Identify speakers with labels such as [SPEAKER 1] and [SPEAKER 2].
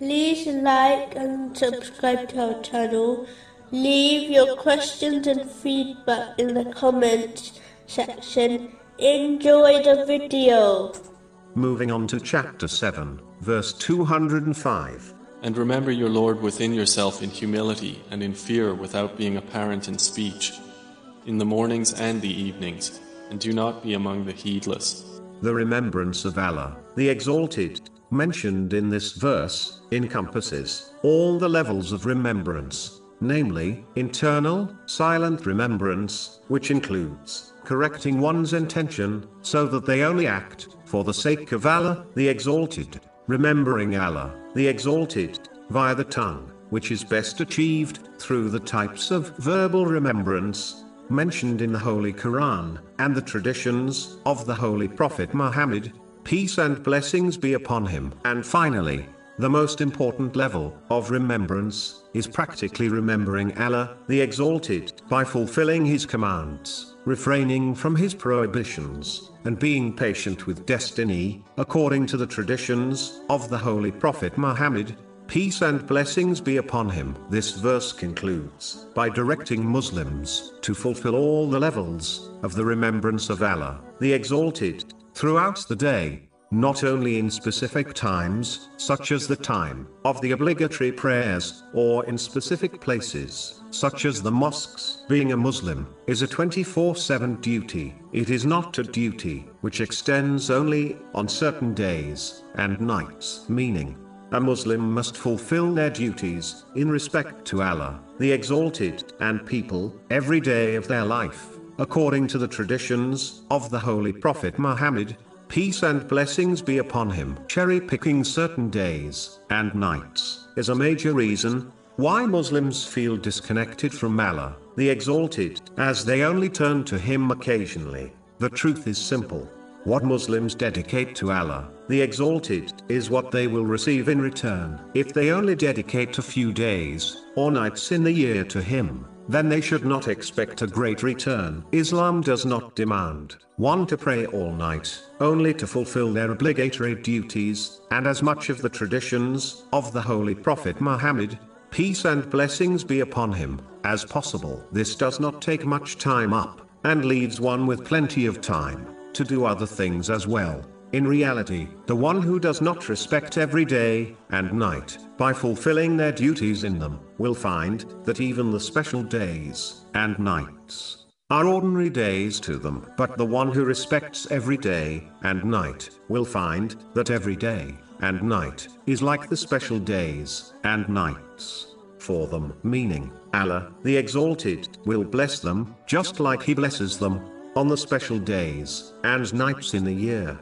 [SPEAKER 1] like and subscribe to our channel. Leave your questions and feedback in the comments section. Enjoy the video.
[SPEAKER 2] Moving on to chapter 7, verse 205.
[SPEAKER 3] And remember your Lord within yourself in humility and in fear without being apparent in speech, in the mornings and the evenings, and do not be among the heedless.
[SPEAKER 2] The remembrance of Allah, the Exalted, mentioned in this verse, encompasses all the levels of remembrance, namely, internal, silent remembrance, which includes correcting one's intention, so that they only act for the sake of Allah, the Exalted, remembering Allah, the Exalted, via the tongue, which is best achieved through the types of verbal remembrance mentioned in the Holy Quran and the traditions of the Holy Prophet Muhammad, peace and blessings be upon him. And finally, the most important level of remembrance is practically remembering Allah, the Exalted, by fulfilling His commands, refraining from His prohibitions, and being patient with destiny, according to the traditions of the Holy Prophet Muhammad. Peace and blessings be upon him. This verse concludes by directing Muslims to fulfill all the levels of the remembrance of Allah, the Exalted, throughout the day, not only in specific times, such as the time of the obligatory prayers, or in specific places, such as the mosques. Being a Muslim is a 24 7 duty, it is not a duty which extends only on certain days and nights, meaning, a Muslim must fulfill their duties in respect to Allah, the Exalted, and people every day of their life, according to the traditions of the Holy Prophet Muhammad. Peace and blessings be upon him. Cherry picking certain days and nights is a major reason why Muslims feel disconnected from Allah, the Exalted, as they only turn to Him occasionally. The truth is simple. What Muslims dedicate to Allah, the Exalted, is what they will receive in return. If they only dedicate a few days or nights in the year to Him, then they should not expect a great return. Islam does not demand one to pray all night, only to fulfill their obligatory duties, and as much of the traditions of the Holy Prophet Muhammad, peace and blessings be upon him, as possible. This does not take much time up, and leaves one with plenty of time to do other things as well. In reality, the one who does not respect every day and night, by fulfilling their duties in them, will find that even the special days and nights are ordinary days to them. But the one who respects every day and night will find that every day and night is like the special days and nights for them, meaning Allah, the Exalted, will bless them just like He blesses them on the special days and nights in the year.